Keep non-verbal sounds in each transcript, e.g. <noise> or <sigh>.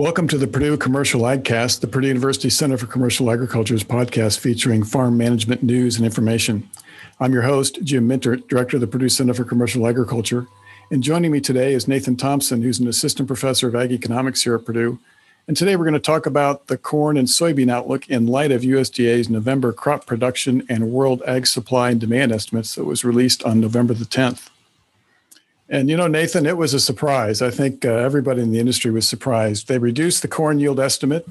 Welcome to the Purdue Commercial AgCast, the Purdue University Center for Commercial Agriculture's podcast featuring farm management news and information. I'm your host, Jim Mintert, Director of the Purdue Center for Commercial Agriculture. And joining me today is Nathan Thompson, who's an assistant professor of ag economics here at Purdue. And today we're going to talk about the corn and soybean outlook in light of USDA's November crop production and world ag supply and demand estimates that was released on November the 10th. And you know, Nathan, it was a surprise. I think uh, everybody in the industry was surprised. They reduced the corn yield estimate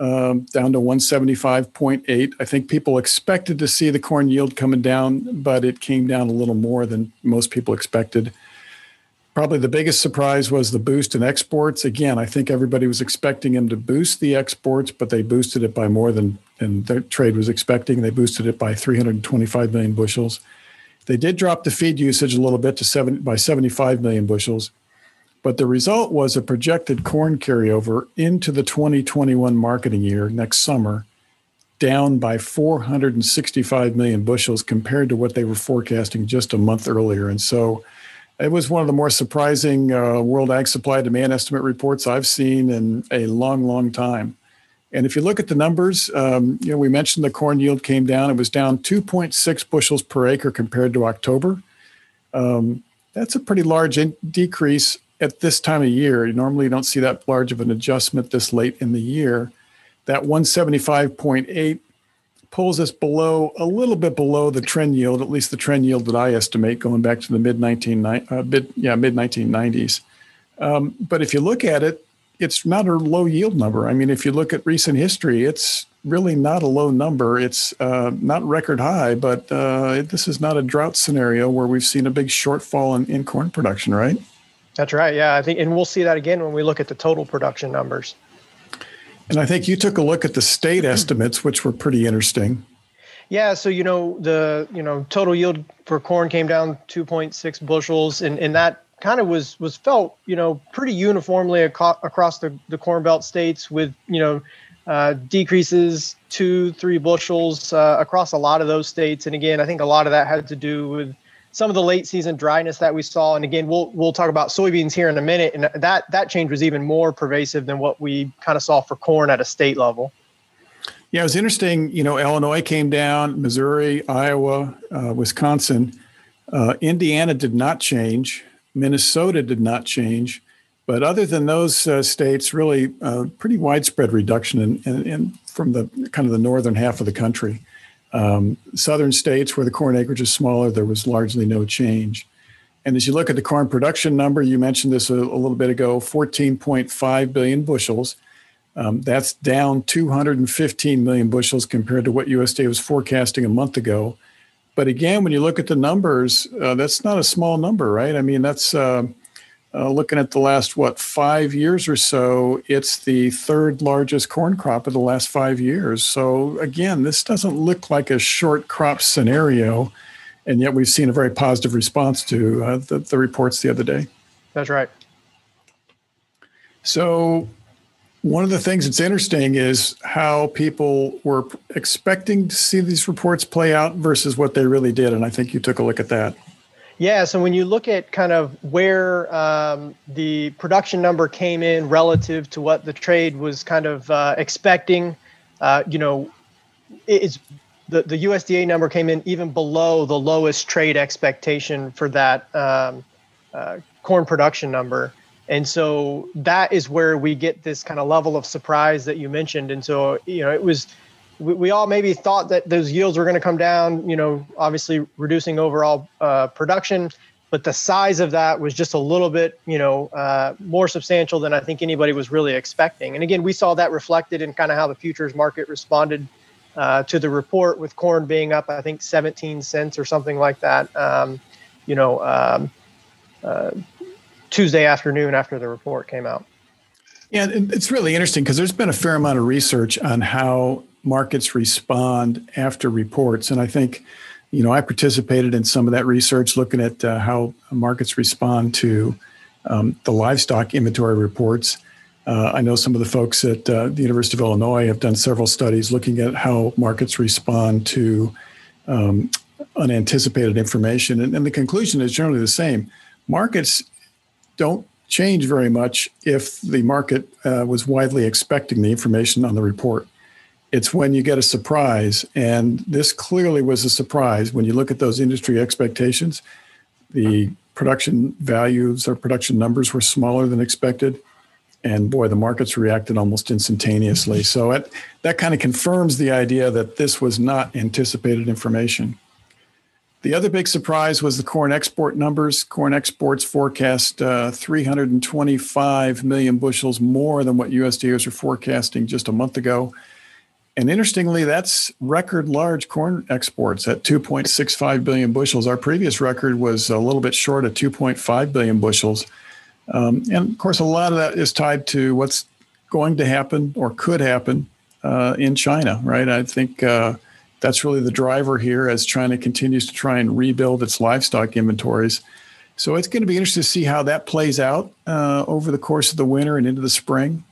um, down to 175.8. I think people expected to see the corn yield coming down, but it came down a little more than most people expected. Probably the biggest surprise was the boost in exports. Again, I think everybody was expecting them to boost the exports, but they boosted it by more than, than their trade was expecting. They boosted it by 325 million bushels. They did drop the feed usage a little bit to seven by 75 million bushels, but the result was a projected corn carryover into the 2021 marketing year next summer down by 465 million bushels compared to what they were forecasting just a month earlier. And so it was one of the more surprising uh, world ag supply demand estimate reports I've seen in a long, long time. And if you look at the numbers, um, you know, we mentioned the corn yield came down. It was down 2.6 bushels per acre compared to October. Um, that's a pretty large in- decrease at this time of year. You normally don't see that large of an adjustment this late in the year. That 175.8 pulls us below a little bit below the trend yield, at least the trend yield that I estimate going back to the mid 19 uh, mid yeah mid 1990s. Um, but if you look at it, it's not a low yield number. I mean, if you look at recent history, it's really not a low number. It's uh, not record high, but uh, this is not a drought scenario where we've seen a big shortfall in, in corn production, right? That's right. Yeah, I think, and we'll see that again when we look at the total production numbers. And I think you took a look at the state estimates, which were pretty interesting. Yeah, so you know the you know total yield for corn came down 2.6 bushels, and and that kind of was was felt you know pretty uniformly aco- across the, the corn belt states with you know uh, decreases two three bushels uh, across a lot of those states. And again i think a lot of that had to do with some of the late season dryness that we saw. And again we'll we'll talk about soybeans here in a minute. And that that change was even more pervasive than what we kind of saw for corn at a state level. Yeah it was interesting you know illinois came down missouri iowa uh, wisconsin uh, indiana did not change Minnesota did not change. But other than those uh, states, really uh, pretty widespread reduction in, in, in, from the kind of the northern half of the country. Um, southern states where the corn acreage is smaller, there was largely no change. And as you look at the corn production number, you mentioned this a, a little bit ago 14.5 billion bushels. Um, that's down 215 million bushels compared to what USDA was forecasting a month ago. But again, when you look at the numbers, uh, that's not a small number, right? I mean, that's uh, uh, looking at the last, what, five years or so, it's the third largest corn crop of the last five years. So again, this doesn't look like a short crop scenario. And yet we've seen a very positive response to uh, the, the reports the other day. That's right. So one of the things that's interesting is how people were expecting to see these reports play out versus what they really did. And I think you took a look at that. Yeah. So when you look at kind of where um, the production number came in relative to what the trade was kind of uh, expecting, uh, you know, it's the, the USDA number came in even below the lowest trade expectation for that um, uh, corn production number. And so that is where we get this kind of level of surprise that you mentioned. And so, you know, it was, we, we all maybe thought that those yields were going to come down, you know, obviously reducing overall uh, production, but the size of that was just a little bit, you know, uh, more substantial than I think anybody was really expecting. And again, we saw that reflected in kind of how the futures market responded uh, to the report with corn being up, I think 17 cents or something like that. Um, you know, um, uh, Tuesday afternoon after the report came out. Yeah, it's really interesting because there's been a fair amount of research on how markets respond after reports. And I think, you know, I participated in some of that research looking at uh, how markets respond to um, the livestock inventory reports. Uh, I know some of the folks at uh, the University of Illinois have done several studies looking at how markets respond to um, unanticipated information. And, and the conclusion is generally the same. Markets don't change very much if the market uh, was widely expecting the information on the report. It's when you get a surprise, and this clearly was a surprise when you look at those industry expectations. The production values or production numbers were smaller than expected. And boy, the markets reacted almost instantaneously. So it, that kind of confirms the idea that this was not anticipated information. The other big surprise was the corn export numbers. Corn exports forecast uh, 325 million bushels more than what USDA was forecasting just a month ago. And interestingly, that's record large corn exports at 2.65 billion bushels. Our previous record was a little bit short of 2.5 billion bushels. Um, and of course, a lot of that is tied to what's going to happen or could happen uh, in China, right? I think uh, that's really the driver here as China continues to try and rebuild its livestock inventories. So it's going to be interesting to see how that plays out uh, over the course of the winter and into the spring.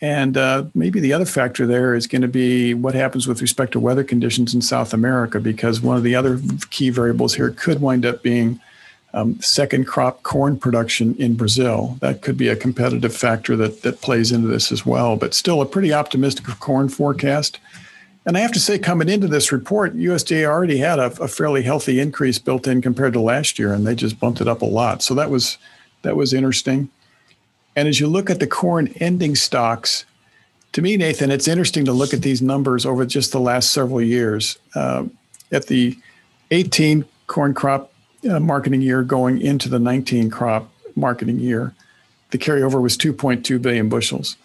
And uh, maybe the other factor there is going to be what happens with respect to weather conditions in South America, because one of the other key variables here could wind up being um, second crop corn production in Brazil. That could be a competitive factor that, that plays into this as well, but still a pretty optimistic corn forecast. And I have to say, coming into this report, USDA already had a, a, fairly healthy increase built in compared to last year, and they just bumped it up a lot. So that was that was interesting. And as you look at the corn ending stocks, to me, Nathan, it's interesting to look at these numbers over just the last several years. Uh, at the 18 corn crop uh, marketing year going into the 19 crop marketing year, the carryover was 2.2 billion bushels.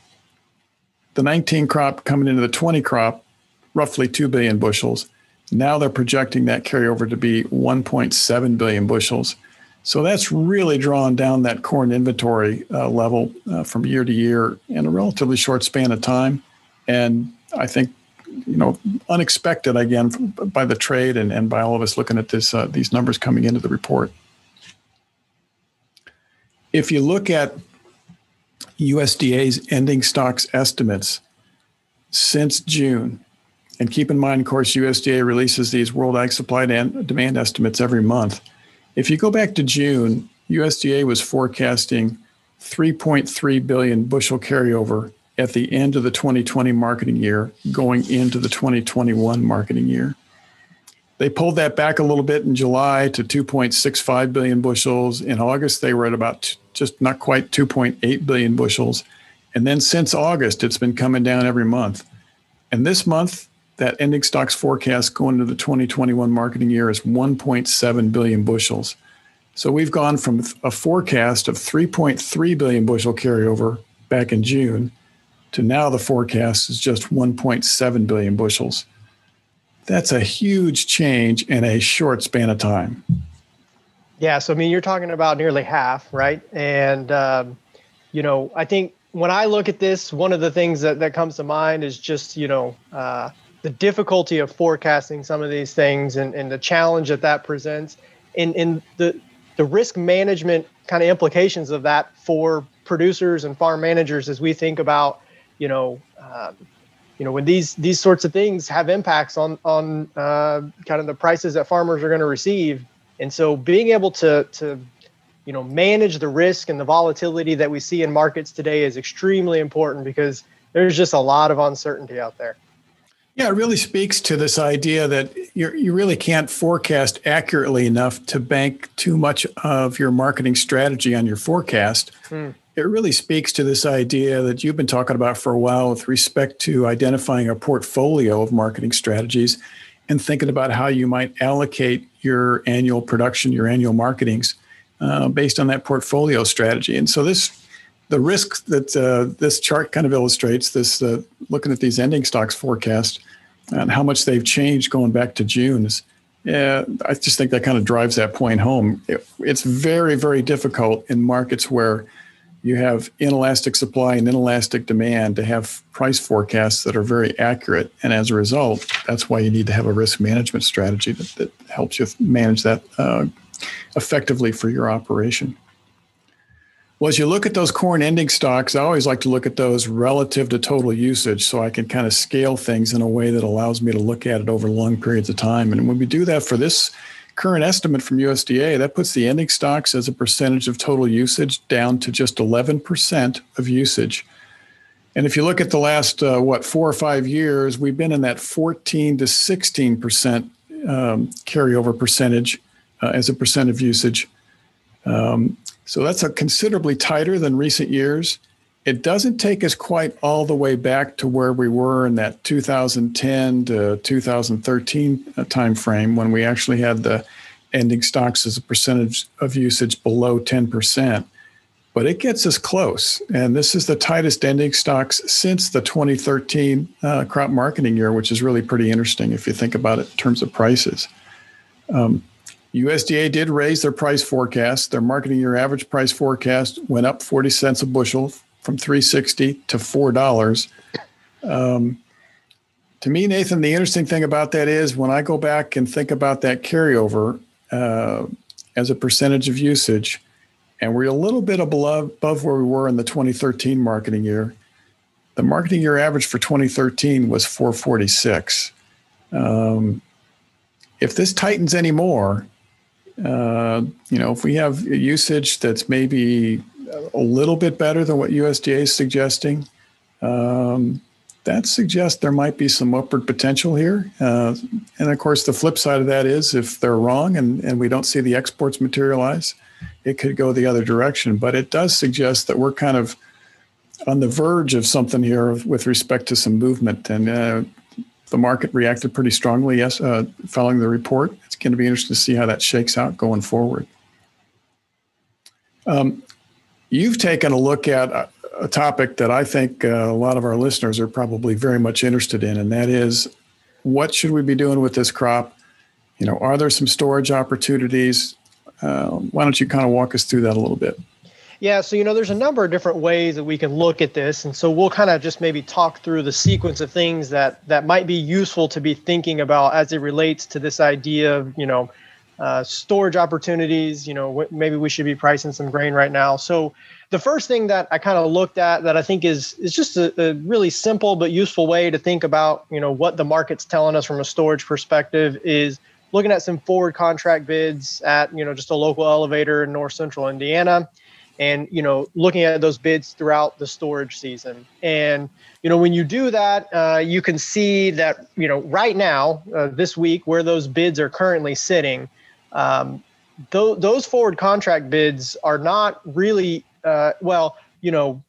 The 19 crop coming into the 20 crop roughly 2 billion bushels. Now they're projecting that carryover to be 1.7 billion bushels. So that's really drawn down that corn inventory uh, level uh, from year to year in a relatively short span of time. And I think, you know, unexpected again by the trade and, and by all of us looking at this uh, these numbers coming into the report. If you look at USDA's ending stocks estimates since June, and keep in mind, of course, USDA releases these World Ag Supply and Demand estimates every month. If you go back to June, USDA was forecasting 3.3 billion bushel carryover at the end of the 2020 marketing year, going into the 2021 marketing year. They pulled that back a little bit in July to 2.65 billion bushels. In August, they were at about just not quite 2.8 billion bushels. And then since August, it's been coming down every month. And this month, that ending stocks forecast going into the 2021 marketing year is 1.7 billion bushels. So we've gone from a forecast of 3.3 billion bushel carryover back in June to now the forecast is just 1.7 billion bushels. That's a huge change in a short span of time. Yeah, so I mean, you're talking about nearly half, right? And um, you know, I think when I look at this, one of the things that, that comes to mind is just you know uh, the difficulty of forecasting some of these things and, and the challenge that that presents and, and the the risk management kind of implications of that for producers and farm managers as we think about you know um, you know when these these sorts of things have impacts on on uh, kind of the prices that farmers are going to receive. And so being able to to you know manage the risk and the volatility that we see in markets today is extremely important because there's just a lot of uncertainty out there yeah, it really speaks to this idea that you you really can't forecast accurately enough to bank too much of your marketing strategy on your forecast. Hmm. It really speaks to this idea that you've been talking about for a while with respect to identifying a portfolio of marketing strategies and thinking about how you might allocate your annual production, your annual marketings uh, based on that portfolio strategy. And so this the risk that uh, this chart kind of illustrates this uh, looking at these ending stocks forecast and how much they've changed going back to June is yeah, I just think that kind of drives that point home. It, it's very, very difficult in markets where you have inelastic supply and inelastic demand to have price forecasts that are very accurate. And as a result, that's why you need to have a risk management strategy that, that helps you manage that uh, effectively for your operation. Well, as you look at those corn ending stocks, I always like to look at those relative to total usage so I can kind of scale things in a way that allows me to look at it over long periods of time. And when we do that for this current estimate from USDA, that puts the ending stocks as a percentage of total usage down to just 11% of usage. And if you look at the last, uh, what, four or five years, we've been in that 14 to 16% um, carryover percentage uh, as a percent of usage. Um, so that's a considerably tighter than recent years. It doesn't take us quite all the way back to where we were in that 2010 to 2013 uh, timeframe when we actually had the ending stocks as a percentage of usage below 10%. But it gets us close. And this is the tightest ending stocks since the 2013 uh, crop marketing year, which is really pretty interesting if you think about it in terms of prices. Um, USDA did raise their price forecast. Their marketing year average price forecast went up 40 cents a bushel from 360 to $4. Um, to me, Nathan, the interesting thing about that is when I go back and think about that carryover uh, as a percentage of usage, and we're a little bit above, where we were in the 2013 marketing year. The marketing year average for 2013 was 446. Um, if this tightens anymore, uh, you know, if we have a usage that's maybe a little bit better than what USDA is suggesting, um, that suggests there might be some upward potential here. Uh, and of course, the flip side of that is if they're wrong and, and we don't see the exports materialize, it could go the other direction. But it does suggest that we're kind of on the verge of something here with respect to some movement. And uh, the market reacted pretty strongly, yes, uh, following the report. It's going to be interesting to see how that shakes out going forward. Um, you've taken a look at a, a topic that I think uh, a lot of our listeners are probably very much interested in, and that is what should we be doing with this crop? You know, are there some storage opportunities? Uh, why don't you kind of walk us through that a little bit? Yeah, so you know, there's a number of different ways that we can look at this, and so we'll kind of just maybe talk through the sequence of things that that might be useful to be thinking about as it relates to this idea of you know uh, storage opportunities. You know, maybe we should be pricing some grain right now. So the first thing that I kind of looked at that I think is is just a, a, really simple but useful way to think about you know what the market's telling us from a storage perspective is looking at some forward contract bids at you know just a local elevator in north central Indiana and you know looking at those bids throughout the storage season. And you know when you do that uh, you can see that you know right now uh, this week where those bids are currently sitting um, th- those forward contract bids are not really uh, well you know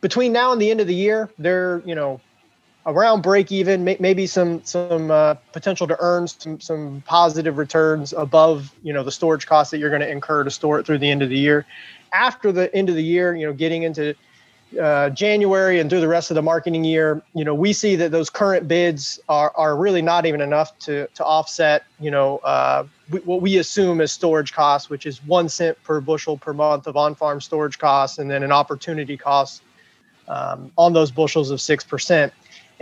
between now and the end of the year they're you know around break even may- maybe some some uh, potential to earn some some positive returns above you know the storage costs that you're going to incur to store it through the end of the year after the end of the year, you know, getting into uh, January and through the rest of the marketing year, you know, we see that those current bids are, are really not even enough to, to offset, you know, uh, what we assume is storage costs, which is one cent per bushel per month of on-farm storage costs, and then an opportunity cost um, on those bushels of six percent.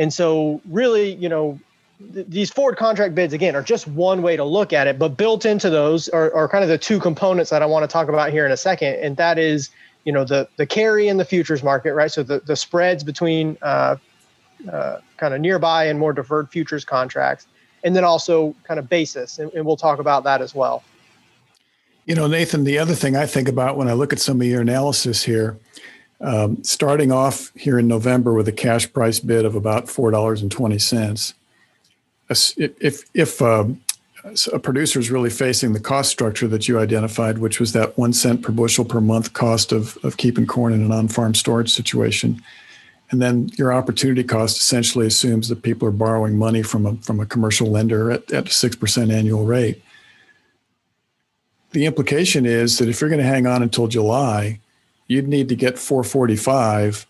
And so, really, you know, these forward contract bids again are just one way to look at it but built into those are, are kind of the two components that i want to talk about here in a second. And that is you know the the carry in the futures market right? So the, the spreads between uh, uh, kind of nearby and more deferred futures contracts and then also kind of basis and, and we'll talk about that as well. You know nathan the other thing i think about when i look at some of your analysis here um, starting off here in november with a cash price bid of about $4.20 if if um, a producer is really facing the cost structure that you identified, which was that one cent per bushel per month cost of of keeping corn in an on-farm storage situation, and then your opportunity cost essentially assumes that people are borrowing money from a from a commercial lender at at a six percent annual rate. The implication is that if you're going to hang on until July, you'd need to get 445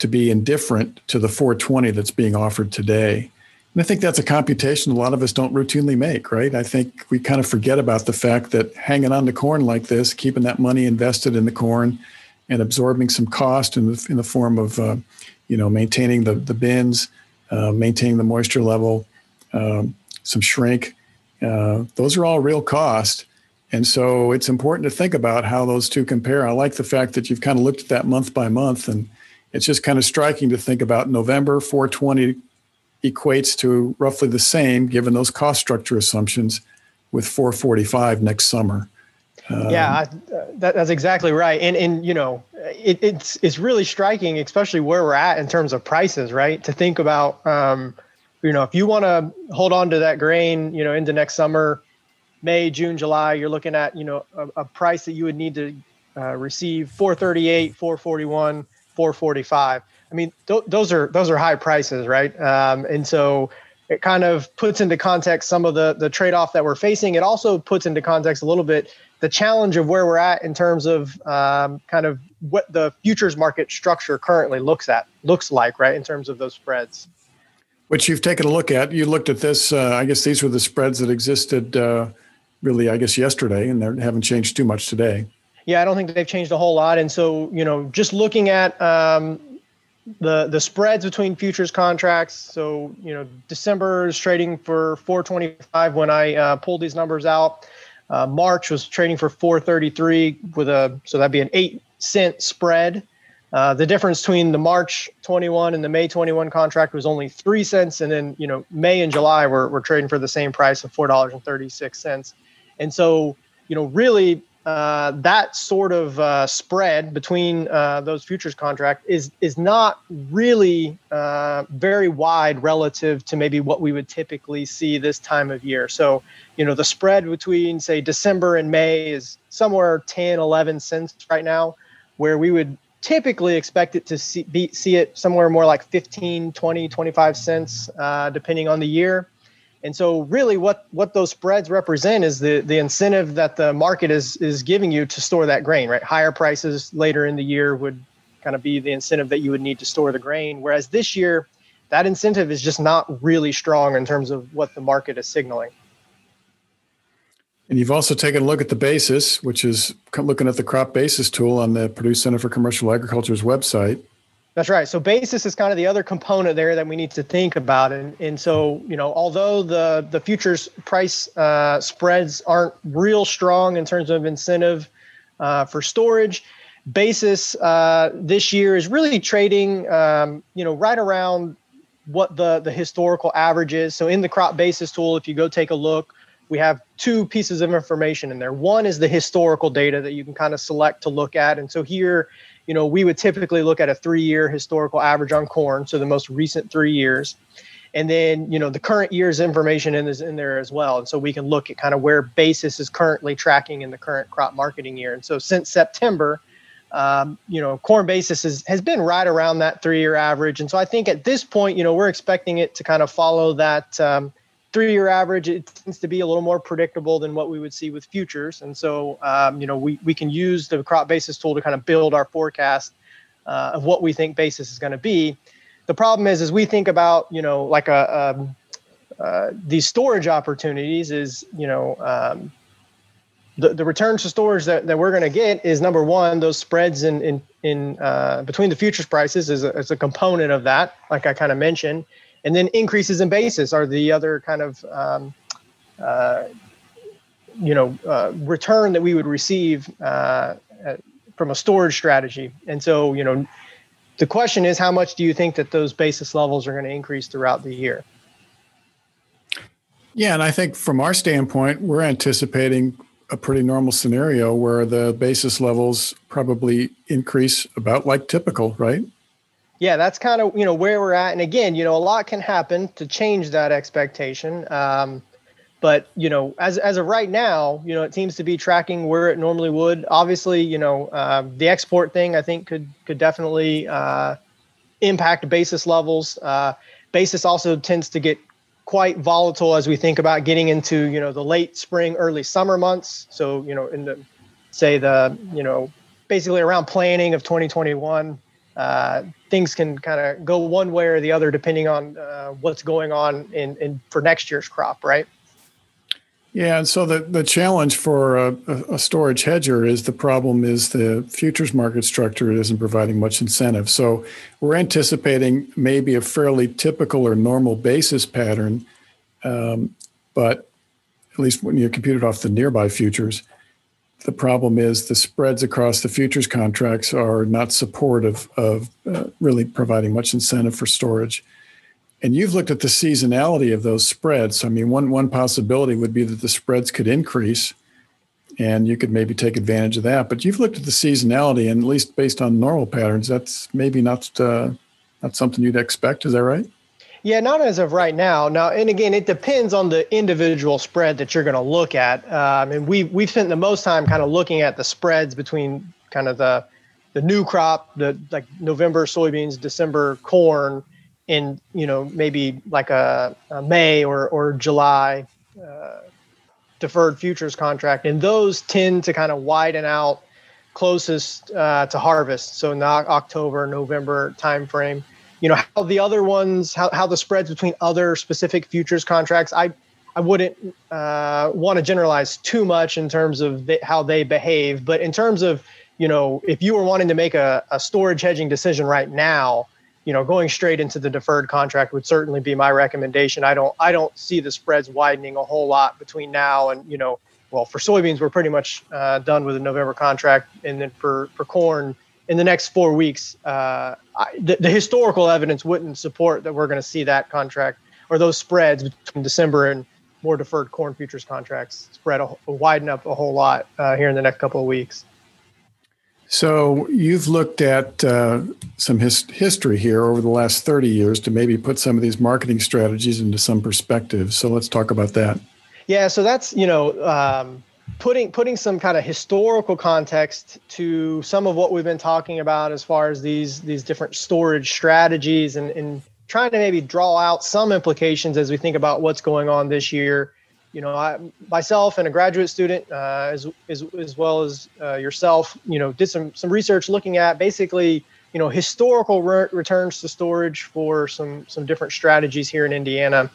to be indifferent to the 420 that's being offered today. And I think that's a computation a lot of us don't routinely make, right? I think we kind of forget about the fact that hanging on to corn like this, keeping that money invested in the corn, and absorbing some cost in the in the form of, uh, you know, maintaining the the bins, uh, maintaining the moisture level, um, some shrink. Uh, those are all real cost, and so it's important to think about how those two compare. I like the fact that you've kind of looked at that month by month, and it's just kind of striking to think about November 420 equates to roughly the same given those cost structure assumptions with 445 next summer. Um, yeah, I, uh, that, that's exactly right. And and you know, it, it's it's really striking, especially where we're at in terms of prices, right? To think about, um, you know, if you want to hold on to that grain, you know, into next summer, May, June, July, you're looking at you know a, a price that you would need to uh, receive 438, 441, 445. I mean, th- those are those are high prices, right? Um, and so it kind of puts into context some of the the trade off that we're facing. It also puts into context a little bit the challenge of where we're at in terms of um, kind of what the futures market structure currently looks at looks like, right? In terms of those spreads. Which you've taken a look at. You looked at this. Uh, I guess these were the spreads that existed. Uh, really, I guess yesterday, and they haven't changed too much today. Yeah, I don't think they've changed a whole lot. And so, you know, just looking at um, the the spreads between futures contracts. So, you know, December is trading for 425 when I uh, pulled these numbers out. Uh, March was trading for 433 with a so that'd be an eight cent spread. Uh, the difference between the March 21 and the May 21 contract was only three cents, and then you know May and July were, were trading for the same price of four dollars and 36 cents. And so you know really uh, that sort of uh, spread between uh, those futures contract is is not really uh, very wide relative to maybe what we would typically see this time of year. So, you know, the spread between say December and May is somewhere 10, 11 cents right now, where we would typically expect it to see, be, see it somewhere more like 15, 20, 25 cents, uh, depending on the year. And so really what what those spreads represent is the the incentive that the market is is giving you to store that grain, right? Higher prices later in the year would kind of be the incentive that you would need to store the grain. Whereas this year, that incentive is just not really strong in terms of what the market is signaling. And you've also taken a look at the basis, which is looking at the crop basis tool on the Purdue Center for Commercial Agriculture's website. That's right. So basis is kind of the other component there that we need to think about, and and so you know although the the futures price uh, spreads aren't real strong in terms of incentive uh, for storage, basis uh, this year is really trading um, you know right around what the the historical average is. So in the crop basis tool, if you go take a look, we have two pieces of information in there. One is the historical data that you can kind of select to look at, and so here you know, we would typically look at a three year historical average on corn, so the most recent three years. And then, you know, the current year's information in, is in there as well. And so we can look at kind of where basis is currently tracking in the current crop marketing year. And so since September, um, you know, corn basis is, has been right around that three year average. And so I think at this point, you know, we're expecting it to kind of follow that um, three-year average, it tends to be a little more predictable than what we would see with futures. And so, um, you know, we, we can use the crop basis tool to kind of build our forecast uh, of what we think basis is going to be. The problem is, as we think about, you know, like a, um, uh, these storage opportunities is, you know, um, the, the returns to storage that, that we're going to get is number one, those spreads in, in, in uh, between the futures prices is a, is a component of that, like I kind of mentioned and then increases in basis are the other kind of um, uh, you know uh, return that we would receive uh, from a storage strategy. And so you know the question is how much do you think that those basis levels are going to increase throughout the year? Yeah, and I think from our standpoint, we're anticipating a pretty normal scenario where the basis levels probably increase about like typical, right? Yeah, that's kind of you know where we're at. And again, you know, a lot can happen to change that expectation. Um, but you know, as as of right now, you know, it seems to be tracking where it normally would. Obviously, you know, uh, the export thing I think could could definitely uh, impact basis levels. Uh, basis also tends to get quite volatile as we think about getting into you know the late spring, early summer months. So you know, in the say the you know basically around planning of 2021 uh, things can kind of go one way or the other depending on uh, what's going on in, in for next year's crop, right? Yeah, and so the, the challenge for a, a, storage hedger is the problem is the futures market structure isn't providing much incentive. So we're anticipating maybe a fairly typical or normal basis pattern, um, but at least when you compute it off the nearby futures, the problem is the spreads across the futures contracts are not supportive of uh, really providing much incentive for storage. And you've looked at the seasonality of those spreads. I mean, one one possibility would be that the spreads could increase and you could maybe take advantage of that. But you've looked at the seasonality, and at least based on normal patterns, that's maybe not uh, not something you'd expect. Is that right? Yeah, not as of right now. Now, and again, it depends on the individual spread that you're going to look at. Um, and we we've spent the most time kind of looking at the spreads between kind of the the new crop, the like November soybeans, December corn, and you know maybe like a, a May or or July uh, deferred futures contract, and those tend to kind of widen out closest uh, to harvest. So not October, November timeframe you know how the other ones how, how the spreads between other specific futures contracts i i wouldn't uh, want to generalize too much in terms of the, how they behave. But in terms of you know if you were wanting to make a, a storage hedging decision right now you know going straight into the deferred contract would certainly be my recommendation. I don't i don't see the spreads widening a whole lot between now and you know well for soybeans we're pretty much uh, done with the november contract. And then for for corn in the next four weeks, uh, I, the, the, historical evidence wouldn't support that we're going to see that contract or those spreads between December and more deferred corn futures contracts spread a, widen up a whole lot uh, here in the next couple of weeks. So you've looked at uh, some his- history here over the last 30 years to maybe put some of these marketing strategies into some perspective. So let's talk about that. Yeah, so that's you know um, putting putting some kind of historical context to some of what we've been talking about as far as these these different storage strategies and, and trying to maybe draw out some implications as we think about what's going on this year. You know I, myself and a graduate student uh, as, as, as well as uh, yourself you know did some some research looking at basically you know historical re- returns to storage for some some different strategies here in indiana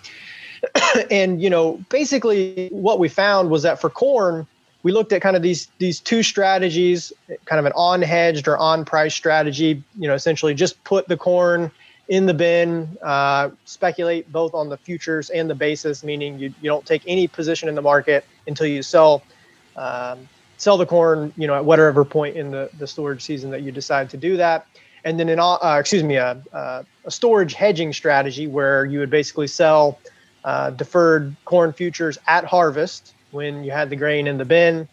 <coughs> and you know, basically what we found was that for corn, we looked at kind of these these two strategies, kind of an unhedged or unpriced strategy. You know, essentially just put the corn in the bin, uh, speculate both on the futures and the basis, meaning you, you don't take any position in the market until you sell um, sell the corn, you know, at whatever point in the, the storage season that you decide to do that. And then an, uh, excuse me, a, a storage hedging strategy where you would basically sell uh, deferred corn futures at harvest when you had the grain in the bin.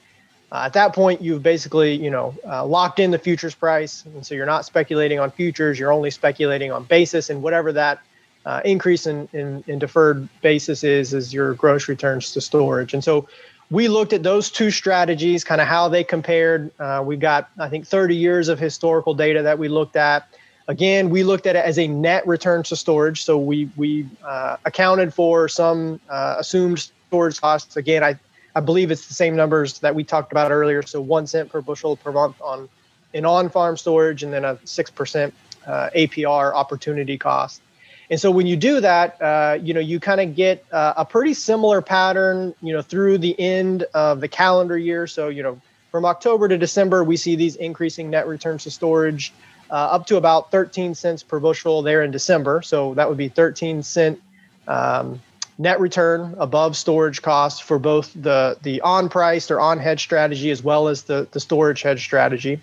Uh, at that point, you've basically, you know, uh, locked in the futures price, and so you're not speculating on futures. You're only speculating on basis, and whatever that uh, increase in, in, in deferred basis is, is your gross returns to storage. And so, we looked at those two strategies, kind of how they compared. Uh, we got, I think, 30 years of historical data that we looked at. Again, we looked at it as a net return to storage. So we we uh, accounted for some uh, assumed storage costs. Again, I I believe it's the same numbers that we talked about earlier. So one cent per bushel per month on an on-farm storage, and then a six percent uh, APR opportunity cost. And so when you do that, uh, you know, you kind of get uh, a pretty similar pattern, you know, through the end of the calendar year. So, you know, from October to December, we see these increasing net returns to storage uh, up to about 13 cents per bushel there in December. So that would be 13 cent um, net return above storage costs for both the the unpriced or on hedge strategy as well as the the storage hedge strategy.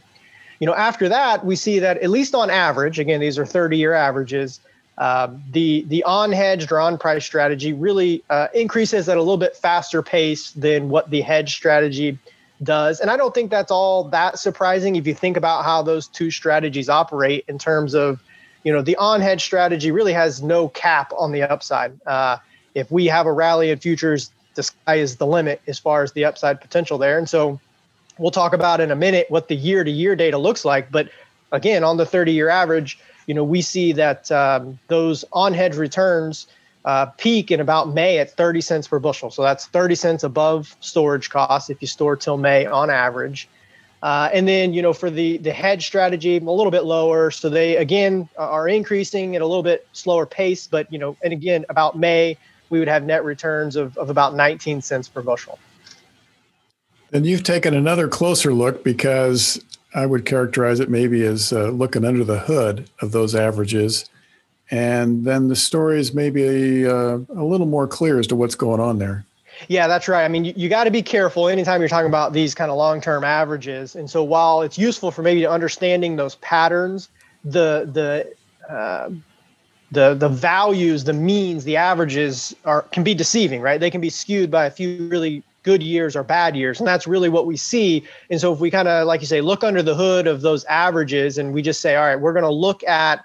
You know, after that, we see that at least on average, again, these are 30 year averages. Uh, the the unhedged or unpriced strategy really uh, increases at a little bit faster pace than what the hedge strategy does. And I don't think that's all that surprising if you think about how those two strategies operate in terms of, you know, the on hedge strategy really has no cap on the upside. Uh, if we have a rally in futures, the sky is the limit as far as the upside potential there. And so we'll talk about in a minute what the year to year data looks like. But again, on the 30 year average, you know, we see that um, those on hedge returns uh, peak in about May at 30 cents per bushel. So that's 30 cents above storage costs if you store till May on average. Uh, and then, you know, for the the hedge strategy, a little bit lower. So they again are increasing at a little bit slower pace, but you know, and again about May, we would have net returns of, of about 19 cents per bushel. And you've taken another closer look because I would characterize it maybe as uh, looking under the hood of those averages and then the story is maybe a, uh, a little more clear as to what's going on there. Yeah, that's right. I mean, you, you got to be careful anytime you're talking about these kind of long-term averages. And so, while it's useful for maybe understanding those patterns, the the uh, the the values, the means, the averages are can be deceiving, right? They can be skewed by a few really good years or bad years, and that's really what we see. And so, if we kind of, like you say, look under the hood of those averages, and we just say, all right, we're going to look at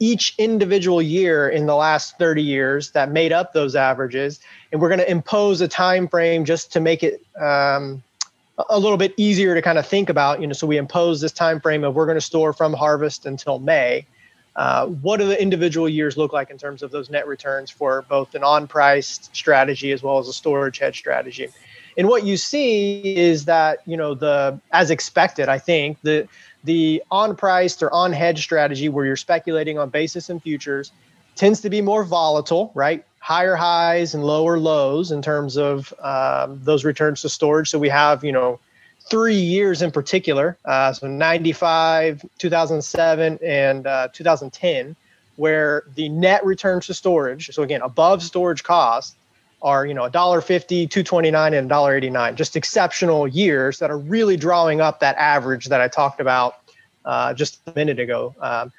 each individual year in the last 30 years that made up those averages, and we're going to impose a time frame just to make it. Um, a little bit easier to kind of think about, you know, so we impose this time frame of we're going to store from harvest until May uh, what do the individual years look like in terms of those net returns for both an unpriced strategy as well as a storage hedge strategy? And what you see is that you know the as expected, I think the the unpriced or on-hedge strategy where you're speculating on basis and futures tends to be more volatile, right? Higher highs and lower lows in terms of um, those returns to storage. So we have you know three years in particular, uh, so 95, 2007, and uh, 2010, where the net returns to storage, so again, above storage cost, are you know a $1.50, 229 and $1.89. Just exceptional years that are really drawing up that average that I talked about uh, just a minute ago. Um,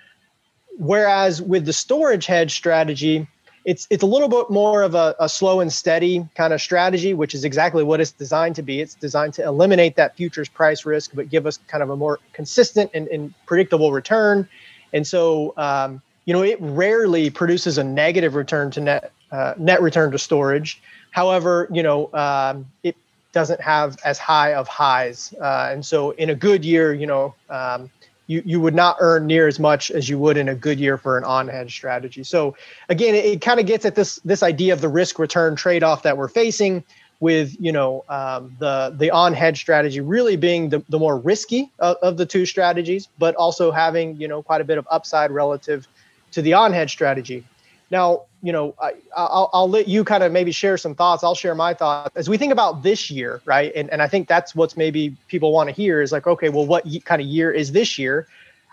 whereas with the storage hedge strategy, it's it's a little bit more of a, a slow and steady kind of strategy, which is exactly what it's designed to be. It's designed to eliminate that futures price risk, but give us kind of a more consistent and, and predictable return. And so, um, you know, it rarely produces a negative return to net uh, net return to storage. However, you know, um, it doesn't have as high of highs. Uh, and so, in a good year, you know, um, you, you would not earn near as much as you would in a good year for an on-hedge strategy. So again, it, it kind of gets at this this idea of the risk return trade-off that we're facing with you know um, the the on-hedge strategy really being the, the more risky of, of the two strategies, but also having you know quite a bit of upside relative to the on-hedge strategy. Now, you know, I, will I'll let you kind of maybe share some thoughts. I'll share my thoughts as we think about this year, right? And and I think that's what's maybe people want to hear is like, okay, well, what kind of year is this year?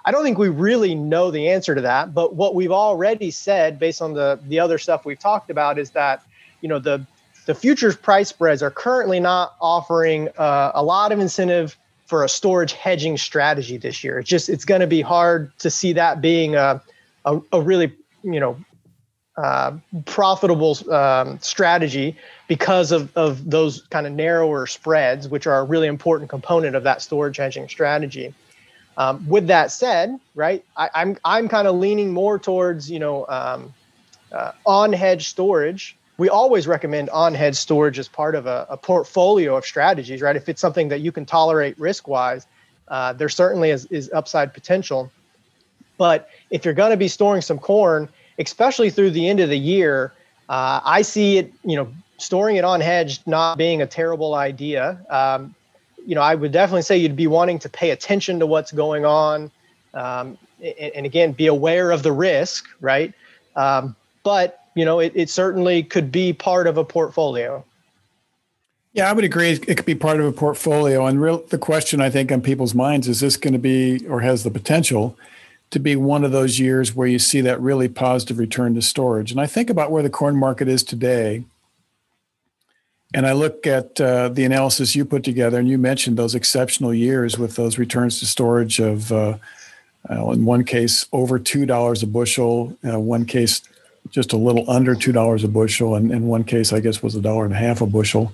I don't think we really know the answer to that, but what we've already said, based on the the other stuff we've talked about, is that you know the the futures price spreads are currently not offering uh, a lot of incentive for a storage hedging strategy this year. It's just it's going to be hard to see that being a, a, a really you know uh, profitable um, strategy because of, of those kind of narrower spreads, which are a really important component of that storage hedging strategy. Um, with that said, right, I, am I'm, I'm kind of leaning more towards you know um, uh, on hedge storage. We always recommend on hedge storage as part of a, a, portfolio of strategies, right? If it's something that you can tolerate risk wise, uh, there certainly is, is upside potential. But if you're going to be storing some corn, especially through the end of the year, uh, I see it, you know, storing it on hedge not being a terrible idea. Um, you know, I would definitely say you'd be wanting to pay attention to what's going on, um, and, and, again, be aware of the risk, right? Um, but you know, it, it certainly could be part of a portfolio. Yeah, I would agree. It could be part of a portfolio. And real, the question I think on people's minds is this going to be, or has the potential to be one of those years where you see that really positive return to storage. And I think about where the corn market is today. And I look at uh, the analysis you put together, and you mentioned those exceptional years with those returns to storage of, uh, uh, in one case, over $2 a bushel, uh, one case, just a little under $2 a bushel, and in one case, I guess, was a dollar and a half a bushel.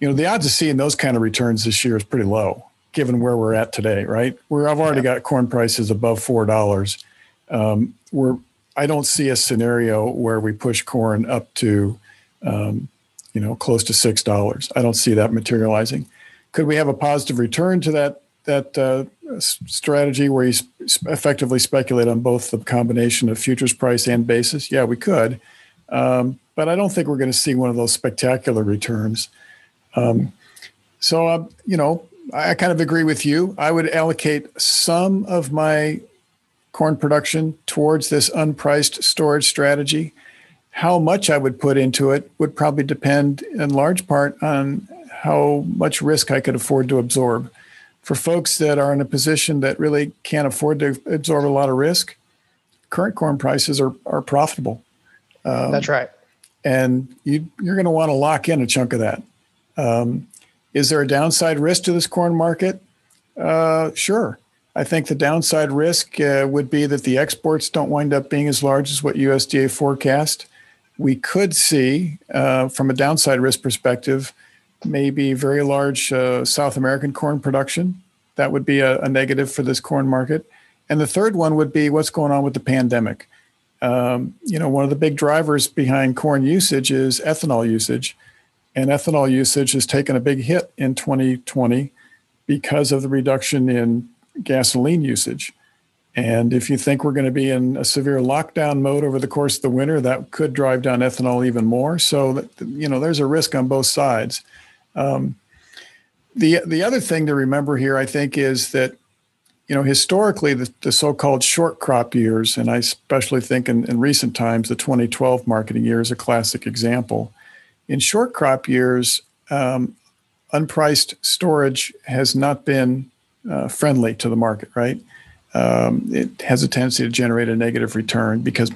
You know, the odds of seeing those kind of returns this year is pretty low given where we're at today, right? Where I've already yeah. got corn prices above four dollars. Um, we're I don't see a scenario where we push corn up to, um, you know, close to six dollars. I don't see that materializing. Could we have a positive return to that that uh, strategy where you sp- effectively speculate on both the combination of futures price and basis? Yeah, we could, um, but I don't think we're going to see one of those spectacular returns. Um, so, uh, you know, I kind of agree with you. I would allocate some of my corn production towards this unpriced storage strategy. How much I would put into it would probably depend in large part on how much risk I could afford to absorb. For folks that are in a position that really can't afford to absorb a lot of risk, current corn prices are, are profitable. Um, That's right. And you, you're going to want to lock in a chunk of that. Um, is there a downside risk to this corn market? Uh, sure. I think the downside risk uh, would be that the exports don't wind up being as large as what USDA forecast. We could see, uh, from a downside risk perspective, maybe very large uh, South American corn production. That would be a, a, negative for this corn market. And the third one would be what's going on with the pandemic. Um, you know, one of the big drivers behind corn usage is ethanol usage. And ethanol usage has taken a big hit in 2020 because of the reduction in gasoline usage. And if you think we're going to be in a severe lockdown mode over the course of the winter, that could drive down ethanol even more. So, that, you know, there's a risk on both sides. Um, the the other thing to remember here, I think, is that you know historically the, the so-called short crop years, and I especially think in, in recent times the 2012 marketing year is a classic example. In short crop years, um, unpriced storage has not been uh, friendly to the market, right? Um, it has a tendency to generate a negative return because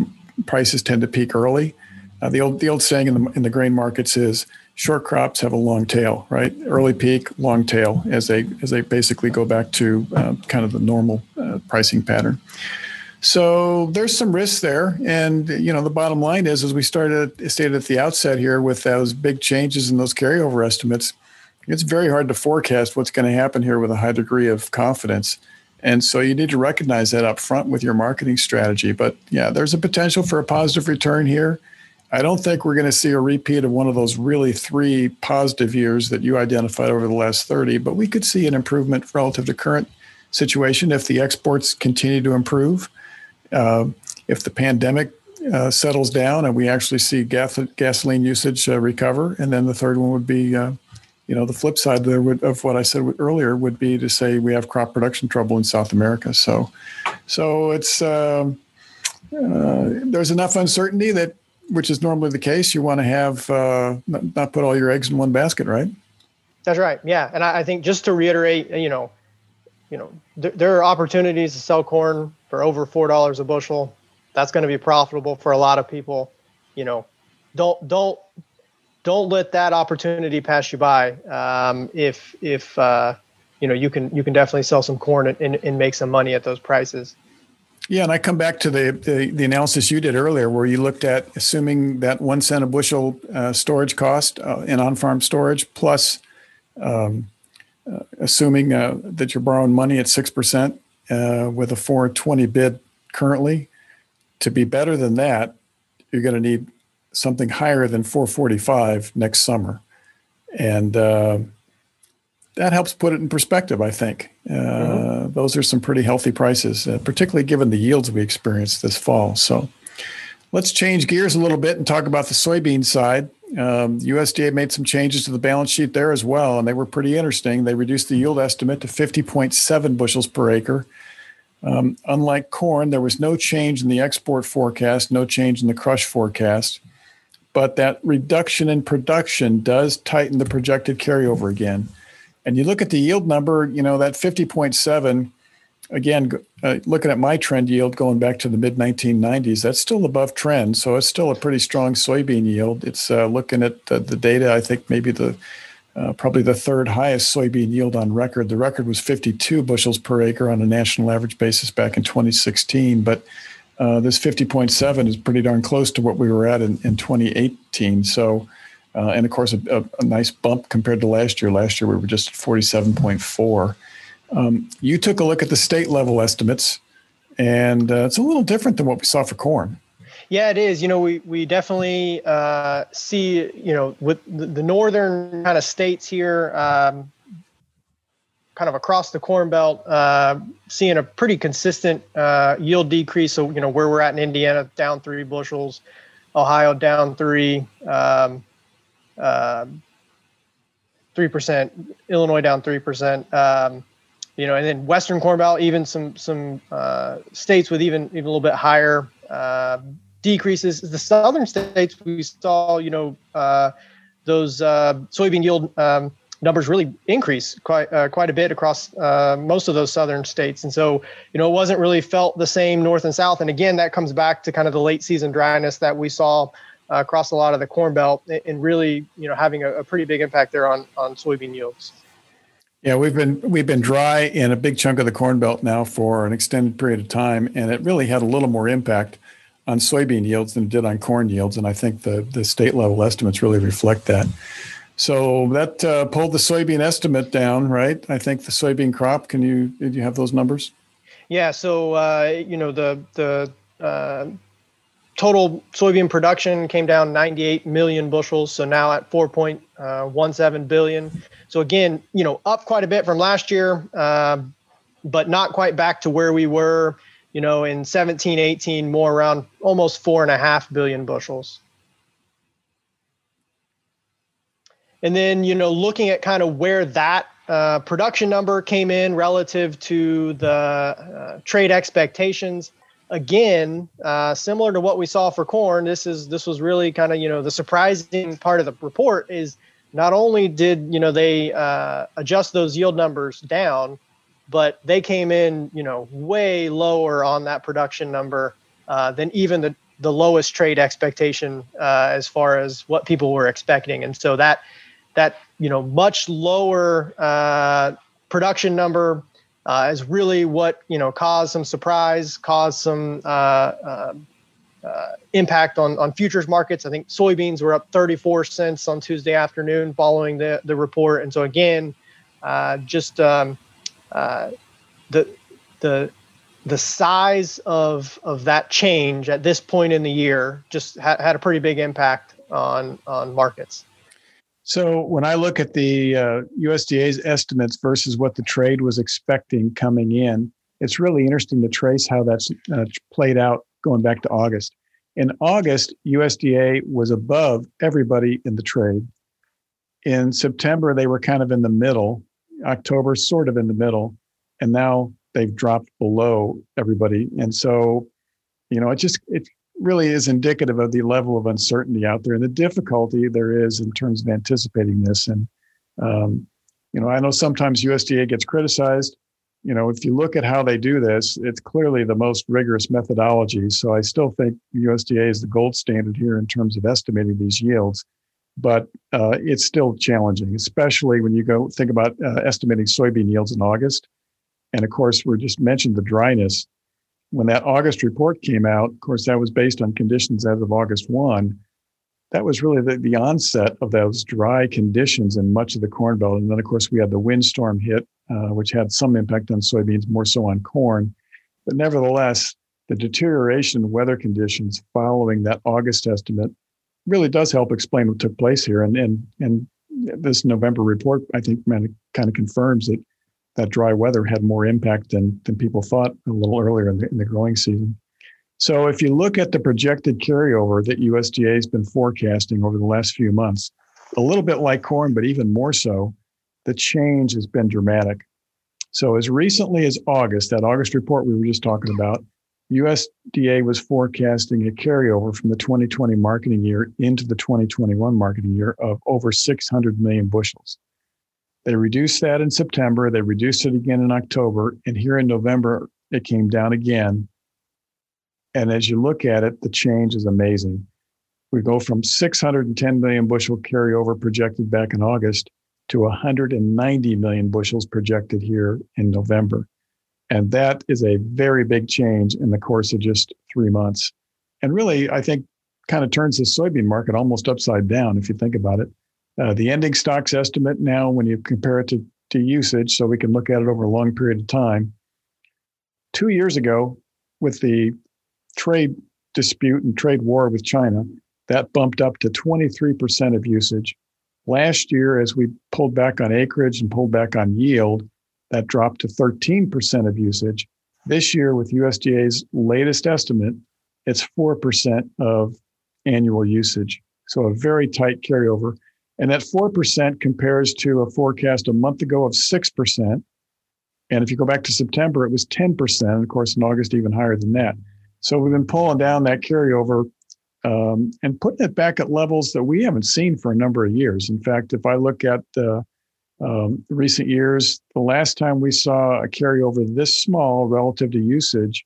prices tend to peak early. Uh, the old the old saying in the in the grain markets is short crops have a long tail, right? Early peak, long tail, as they as they basically go back to uh, kind of the normal uh, pricing pattern. So there's some risks there, and you know the bottom line is, as we started stated at the outset here, with those big changes in those carryover estimates, it's very hard to forecast what's going to happen here with a high degree of confidence. And so you need to recognize that up front with your marketing strategy. But yeah, there's a potential for a positive return here. I don't think we're going to see a repeat of one of those really three positive years that you identified over the last 30, but we could see an improvement relative to current situation if the exports continue to improve, if the pandemic uh, settles down and we actually see gas- gasoline usage uh, recover. And then the third one would be, uh, you know, the flip side there would, of what I said earlier would be to say we have crop production trouble in South America. So, so it's um, uh, there's enough uncertainty that which is normally the case, you want to have uh, not, not, put all your eggs in one basket, right? That's right. Yeah, and I, I think just to reiterate, you know, you know, th- there are opportunities to sell corn for over four dollars a bushel. That's going to be profitable for a lot of people. You know, don't don't don't let that opportunity pass you by. Um, if if uh, you know you can you can definitely sell some corn and, and, and make some money at those prices. Yeah, and I come back to the, the, the analysis you did earlier, where you looked at assuming that one cent a bushel uh, storage cost uh, in on-farm storage, plus um, uh, assuming uh, that you're borrowing money at six percent uh, with a 420 bid currently. To be better than that, you're going to need something higher than 445 next summer, and uh, that helps put it in perspective, I think. Uh, mm-hmm. Those are some pretty healthy prices, uh, particularly given the yields we experienced this fall. So let's change gears a little bit and talk about the soybean side. Um, USDA made some changes to the balance sheet there as well, and they were pretty interesting. They reduced the yield estimate to 50.7 bushels per acre. Um, unlike corn, there was no change in the export forecast, no change in the crush forecast but that reduction in production does tighten the projected carryover again. And you look at the yield number, you know, that 50.7, again, uh, looking at my trend yield going back to the mid 1990s, that's still above trend. So it's still a pretty strong soybean yield. It's uh, looking at the, the, data, I think maybe the uh, probably the third highest soybean yield on record. The record was 52 bushels per acre on a national average basis back in 2016. But uh, this 50.7 is pretty darn close to what we were at in, in 2018. So uh, and of course, a, a, a, nice bump compared to last year. Last year, we were just 47.4. Um, you took a look at the state level estimates, and uh, it's a little different than what we saw for corn. Yeah, it is. You know, we we definitely uh, see, you know, with the, the northern kind of states here, um, kind of across the corn belt, uh, seeing a pretty consistent uh, yield decrease. So, you know, where we're at in Indiana, down three bushels, Ohio down three. Um, um, three percent. Illinois down three percent. Um, you know, and then Western Corn Belt, even some some uh, states with even even a little bit higher uh, decreases. The southern states we saw, you know, uh, those uh, soybean yield um, numbers really increase quite uh, quite a bit across uh, most of those southern states, and so you know it wasn't really felt the same north and south. And again, that comes back to kind of the late season dryness that we saw uh, across a lot of the corn belt and really you know having a, a, pretty big impact there on on soybean yields Yeah, we've been we've been dry in a big chunk of the corn belt now for an extended period of time, and it really had a little more impact on soybean yields than it did on corn yields, and I think the the state level estimates really reflect that. So that uh, pulled the soybean estimate down, right? I think the soybean crop. Can you did you have those numbers? Yeah. So uh, you know the the uh, total soybean production came down 98 million bushels, so now at 4.17 billion. So again, you know, up quite a bit from last year, uh, but not quite back to where we were, you know, in 17, 18, more around almost four and a half billion bushels. And then, you know, looking at kind of where that uh, production number came in relative to the uh, trade expectations, again, uh, similar to what we saw for corn, this is this was really kind of you know the surprising part of the report is not only did you know they uh, adjust those yield numbers down, but they came in you know way lower on that production number uh, than even the the lowest trade expectation uh, as far as what people were expecting, and so that that you know much lower uh, production number uh, is really what you know caused some surprise, caused some uh, uh, impact on, on futures markets. I think soybeans were up 34 cents on Tuesday afternoon following the, the report. And so again, just um, the the the size of of that change at this point in the year just ha- had a pretty big impact on on markets. So when I look at the uh, USDA's estimates versus what the trade was expecting coming in, it's really interesting to trace how that's uh, played out going back to August. In August, USDA was above everybody in the trade. In September, they were kind of in the middle. October, sort of in the middle. And now they've dropped below everybody. And so, you know, it just, it really is indicative of the level of uncertainty out there and the difficulty there is in terms of anticipating this. And, um, you know, I know sometimes USDA gets criticized you know, if you look at how they do this, it's clearly the most rigorous methodology. So I still think USDA is the gold standard here in terms of estimating these yields, but uh, it's still challenging, especially when you go think about uh, estimating soybean yields in August. And of course, we just mentioned the dryness. When that August report came out, of course, that was based on conditions as of August 1 that was really the, the onset of those dry conditions in much of the corn belt. And then, of course, we had the windstorm hit, uh, which had some impact on soybeans, more so on corn. But nevertheless, the deterioration in weather conditions following that August estimate really does help explain what took place here. And and and this November report, I think, kind of confirms that that dry weather had more impact than than people thought a little earlier in the, in the growing season. So if you look at the projected carryover that USDA has been forecasting over the last few months, a little bit like corn, but even more so, the change has been dramatic. So as recently as August, that August report we were just talking about, USDA was forecasting a carryover from the 2020 marketing year into the 2021 marketing year of over 600 million bushels. They reduced that in September, they reduced it again in October, and here in November, it came down again and as you look at it, the change is amazing. We go from 610 million bushel carryover projected back in August to 190 million bushels projected here in November. And that is a very big change in the course of just three months. And really, I think kind of turns the soybean market almost upside down if you think about it. Uh, the ending stocks estimate now, when you compare it to, to usage, so we can look at it over a long period of time. Two years ago, with the trade dispute and trade war with China, that bumped up to 23% of usage. Last year, as we pulled back on acreage and pulled back on yield, that dropped to 13% of usage. This year, with USDA's latest estimate, it's 4% of annual usage. So a very tight carryover. And that 4% compares to a forecast a month ago of 6%. And if you go back to September, it was 10%. And of course, in August, even higher than that. So we've been pulling down that carryover um, and putting it back at levels that we haven't seen for a number of years. In fact, if I look at uh, um, recent years, the last time we saw a carryover this small relative to usage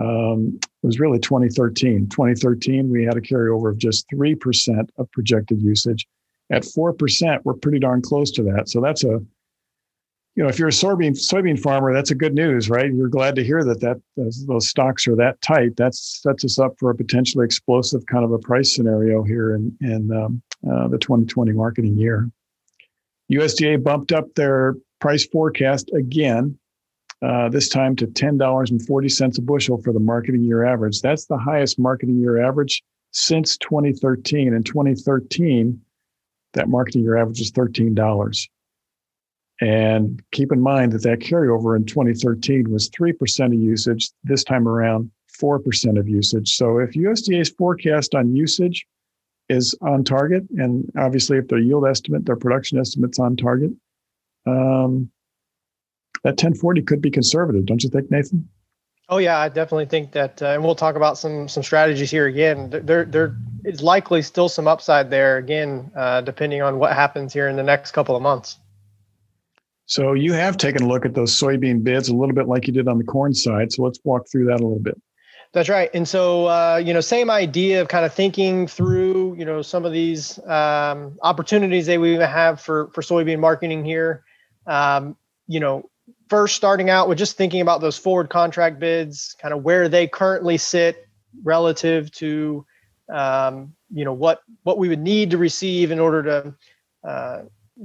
um, was really 2013. 2013, we had a carryover of just 3% of projected usage. At 4%, we're pretty darn close to that. So that's a you know, if you're a soybean soybean farmer, that's a good news, right? You're glad to hear that that those, stocks are that tight. That sets us up for a potentially explosive kind of a price scenario here in in um, uh, the 2020 marketing year. USDA bumped up their price forecast again, uh, this time to $10.40 a bushel for the marketing year average. That's the highest marketing year average since 2013. In 2013, that marketing year average is $13. And keep in mind that that carryover in 2013 was 3% of usage. This time around, 4% of usage. So if USDA's forecast on usage is on target, and obviously if their yield estimate, their production estimate's on target, um, that 1040 could be conservative, don't you think, Nathan? Oh yeah, I definitely think that, uh, and we'll talk about some some strategies here again. There there is likely still some upside there again, uh, depending on what happens here in the next couple of months. So you have taken a look at those soybean bids a little bit like you did on the corn side. So let's walk through that a little bit. That's right. And so, uh, you know, same idea of kind of thinking through, you know, some of these um, opportunities that we have for for soybean marketing here. Um, you know, first starting out with just thinking about those forward contract bids, kind of where they currently sit relative to, um, you know, what what we would need to receive in order to uh,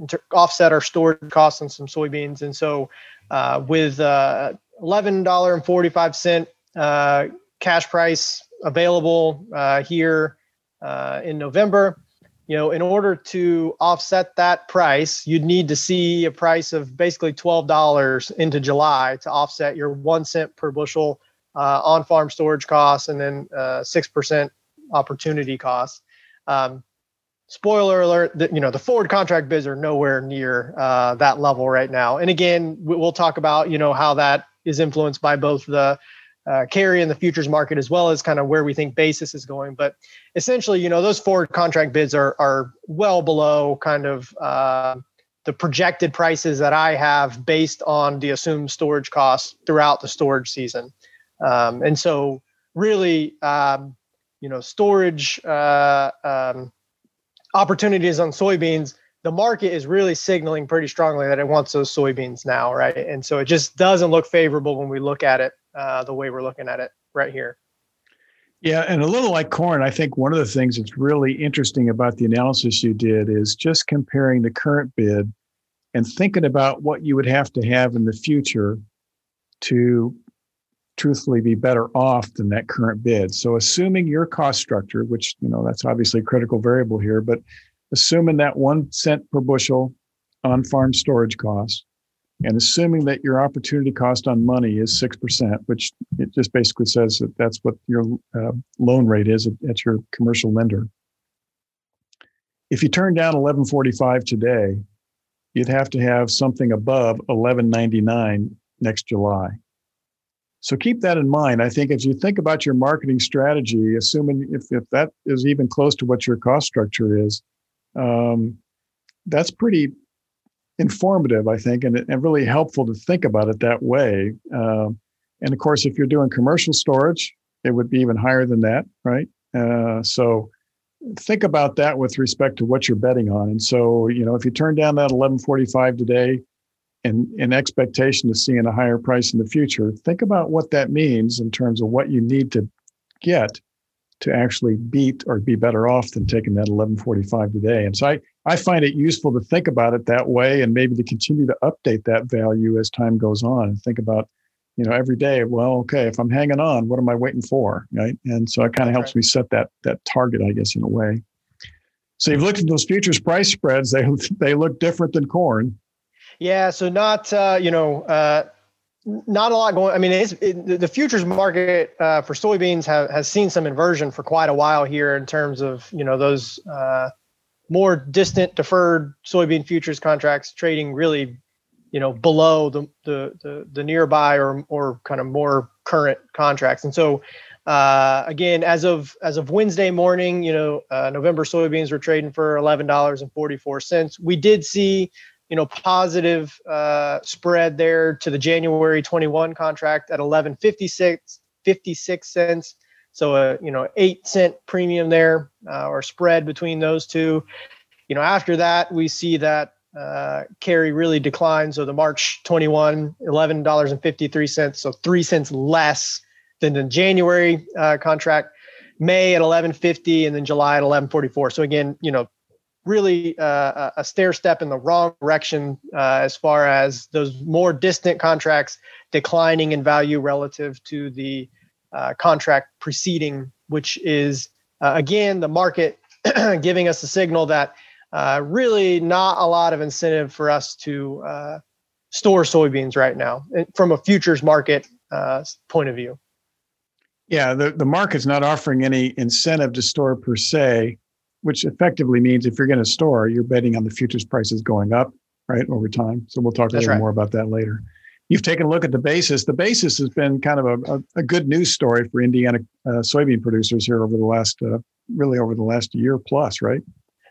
to offset our storage costs on some soybeans. And so, uh, with uh, eleven dollar and forty five cent uh, cash price available uh, here uh, in November, you know, in order to offset that price, you'd need to see a price of basically twelve dollars into July to offset your one cent per bushel uh, on-farm storage costs and then six percent opportunity costs. Um, spoiler alert that you know the forward contract bids are nowhere near uh, that level right now and again we'll talk about you know how that is influenced by both the uh, carry and the futures market as well as kind of where we think basis is going. But essentially you know those forward contract bids are are well below kind of uh, the projected prices that i have based on the assumed storage costs throughout the storage season. Um, and so really um, you know storage uh, um, opportunities on soybeans, the market is really signaling pretty strongly that it wants those soybeans now, right? And so it just doesn't look favorable when we look at it uh, the way we're looking at it right here. Yeah, and a little like corn, I think one of the things that's really interesting about the analysis you did is just comparing the current bid and thinking about what you would have to have in the future to truthfully be better off than that current bid. So assuming your cost structure, which you know that's obviously a critical variable here, but assuming that one cent per bushel on farm storage cost, and assuming that your opportunity cost on money is six percent, which it just basically says that that's what your uh, loan rate is at, at your commercial lender. If you turn down 1145 today, you'd have to have something above 1199 next July. So keep that in mind. I think as you think about your marketing strategy, assuming if, if that is even close to what your cost structure is, um, that's pretty informative, I think, and, and really helpful to think about it that way. Uh, and of course, if you're doing commercial storage, it would be even higher than that, right? Uh, so think about that with respect to what you're betting on. And so, you know, if you turn down that 1145 today, in, in expectation of seeing a higher price in the future, think about what that means in terms of what you need to get to actually beat or be better off than taking that 1145 today. And so I, I find it useful to think about it that way and maybe to continue to update that value as time goes on and think about, you know, every day, well, okay, if I'm hanging on, what am I waiting for? Right. And so it kind of helps right. me set that that target, I guess, in a way. So you've looked at those futures price spreads, they they look different than corn. Yeah, so not uh, you know uh, not a lot going. I mean, it, the futures market uh, for soybeans have, has seen some inversion for quite a while here in terms of you know those uh, more distant deferred soybean futures contracts trading really you know below the the the, the nearby or or kind of more current contracts, and so. Uh, again, as of as of Wednesday morning, you know, uh, November soybeans were trading for eleven dollars and forty four cents. We did see you know, positive uh, spread there to the January 21 contract at 11.56 56 cents. So a you know eight cent premium there uh, or spread between those two. You know, after that we see that uh, carry really declined. So the March 21, $11.53, so three cents less than the January uh, contract. May at 11.50 and then July at 11.44. So again, you know, really uh, a stair step in the wrong direction uh, as far as those more distant contracts declining in value relative to the uh, contract preceding, which is uh, again the market <clears throat> giving us a signal that uh, really not a lot of incentive for us to uh, store soybeans right now from a futures market point of view. Yeah, the, the market's not offering any incentive to store per se, which effectively means if you're going to store, you're betting on the futures prices going up, right, over time. So we'll talk a little right. more about that later. You've taken a look at the basis. The basis has been kind of a, a, a good news story for Indiana uh, soybean producers here over the last, uh, really over the last year plus, right?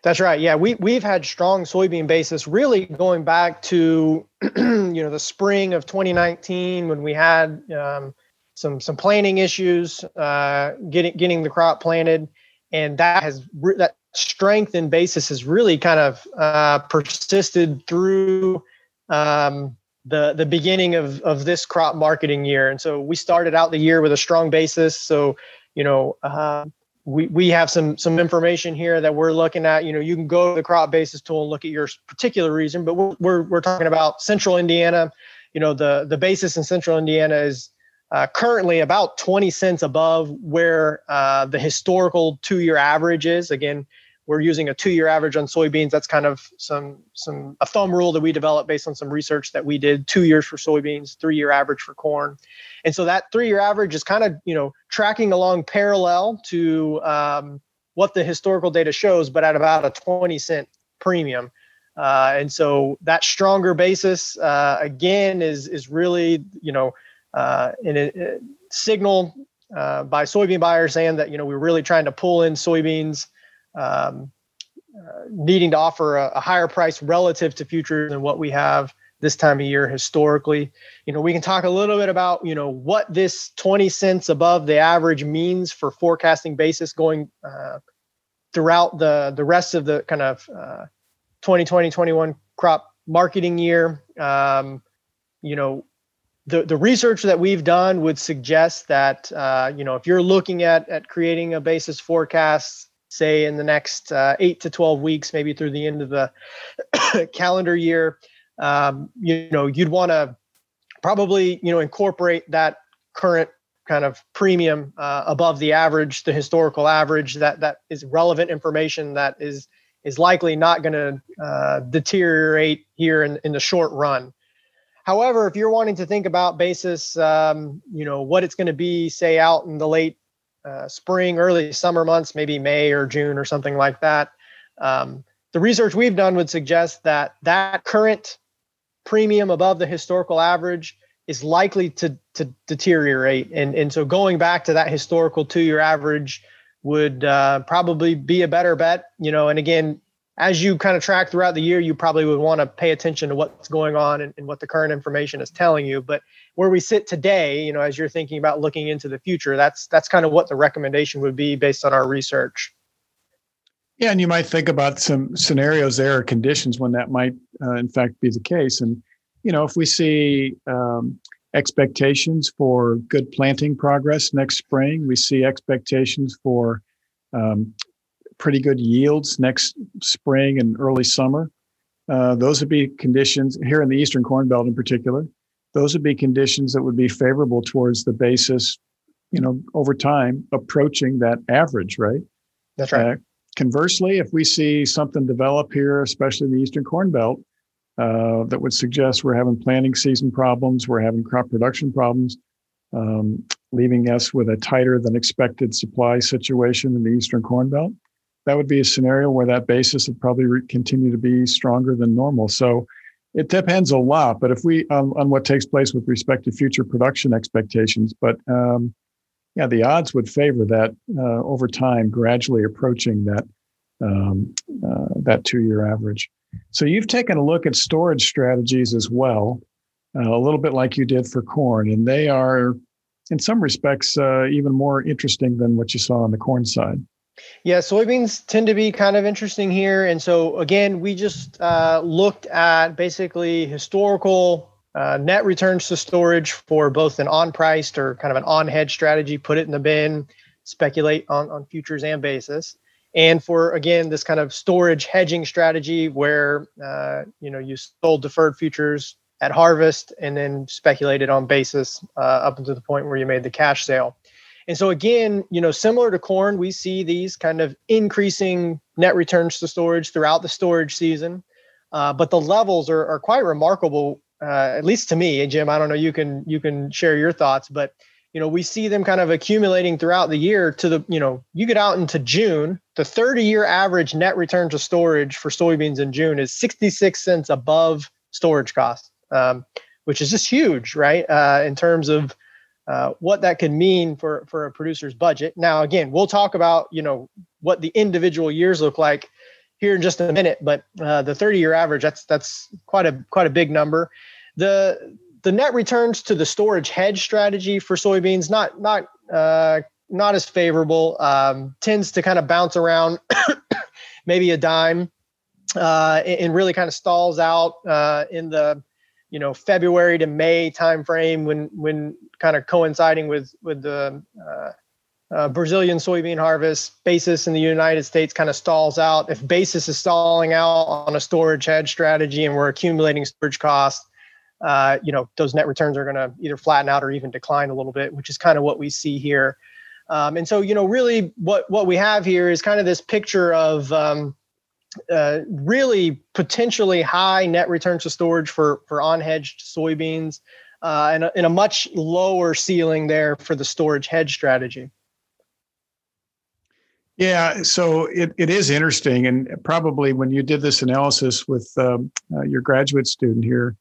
That's right. Yeah, we we've had strong soybean basis really going back to <clears throat> you know the spring of 2019 when we had um, some some planting issues, uh, getting getting the crop planted, and that has that strength and basis has really kind of uh, persisted through um, the the beginning of of this crop marketing year. And so we started out the year with a strong basis. So you know. Uh, we, we have some some information here that we're looking at. You know, you can go to the crop basis tool and look at your particular region, but we're, we're, we're talking about central Indiana. You know, the the basis in central Indiana is uh, currently about 20 cents above where uh, the historical two-year average is. Again, we're using a two-year average on soybeans. That's kind of some some a thumb rule that we developed based on some research that we did. Two years for soybeans, three-year average for corn, and so that three-year average is kind of you know tracking along parallel to um, what the historical data shows, but at about a 20 cent premium. Uh, and so that stronger basis uh, again is is really you know uh, in a, a signal uh, by soybean buyers saying that you know we're really trying to pull in soybeans, um, uh, needing to offer a, a, higher price relative to futures than what we have this time of year historically. You know, we can talk a little bit about you know what this 20 cents above the average means for forecasting basis going uh, throughout the the rest of the kind of 2020 uh, 21 crop marketing year. Um, you know, the, the research that we've done would suggest that uh, you know if you're looking at at creating a basis forecast say in the next uh, eight to 12 weeks maybe through the end of the <coughs> calendar year um, you know you'd want to probably you know incorporate that current kind of premium uh, above the average the historical average that that is relevant information that is is likely not going to uh, deteriorate here in, in the short run However, if you're wanting to think about basis, um, you know, what it's going to be, say, out in the late uh, spring, early summer months, maybe May or June or something like that, um, the research we've done would suggest that that current premium above the historical average is likely to, to deteriorate. And, and so going back to that historical two year average would uh, probably be a better bet. You know, and again, as you kind of track throughout the year, you probably would want to pay attention to what's going on and, and, what the current information is telling you. But where we sit today, you know, as you're thinking about looking into the future, that's that's kind of what the recommendation would be based on our research. Yeah, and you might think about some scenarios there or conditions when that might, uh, in fact, be the case. And you know, if we see um, expectations for good planting progress next spring, we see expectations for um, pretty good yields next spring and early summer. Uh, those would be conditions here in the Eastern Corn Belt in particular. Those would be conditions that would be favorable towards the basis, you know, over time approaching that average, right? That's right. Uh, conversely, if we see something develop here, especially in the Eastern Corn Belt, uh, that would suggest we're having planting season problems, we're having crop production problems, um, leaving us with a tighter than expected supply situation in the Eastern Corn Belt that would be a scenario where that basis would probably re- continue to be stronger than normal. So it depends a lot, but if we on, on what takes place with respect to future production expectations, but um, yeah, the odds would favor that uh, over time, gradually approaching that um, uh, that two-year average. So you've taken a look at storage strategies as well, uh, a little bit like you did for corn, and they are, in some respects, uh, even more interesting than what you saw on the corn side. Yeah, soybeans tend to be kind of interesting here. And so, again, we just uh, looked at basically historical uh, net returns to storage for both an unpriced or kind of an unhedged strategy, put it in the bin, speculate on, on futures and basis. And for, again, this kind of storage hedging strategy where, uh, you know, you sold deferred futures at harvest and then speculated on basis uh, up until the point where you made the cash sale. And so again, you know, similar to corn, we see these kind of increasing net returns to storage throughout the storage season. Uh, but the levels are, are quite remarkable, uh, at least to me. And Jim, I don't know, you can you can share your thoughts, but you know, we see them kind of accumulating throughout the year to the, you know, you get out into June, the 30 year average net return to storage for soybeans in June is 66 cents above storage costs, um, which is just huge, right? Uh, in terms of uh, what that could mean for for a producer's budget. Now, again, we'll talk about you know what the individual years look like here in just a minute, but uh, the 30 year average that's that's quite a quite a big number. The the net returns to the storage hedge strategy for soybeans not not uh, not as favorable. Um, tends to kind of bounce around <coughs> maybe a dime uh, and really kind of stalls out uh, in the you know February to May timeframe when when kind of coinciding with with the uh, uh, Brazilian soybean harvest basis in the United States kind of stalls out. If basis is stalling out on a storage hedge strategy and we're accumulating storage costs, uh, you know those net returns are going to either flatten out or even decline a little bit, which is kind of what we see here. Um, and so you know really what what we have here is kind of this picture of um, uh, really potentially high net returns to storage for for unhedged soybeans, uh, and, a, and a much lower ceiling there for the storage hedge strategy. Yeah, so it, it is interesting, and probably when you did this analysis with um, uh, your graduate student here,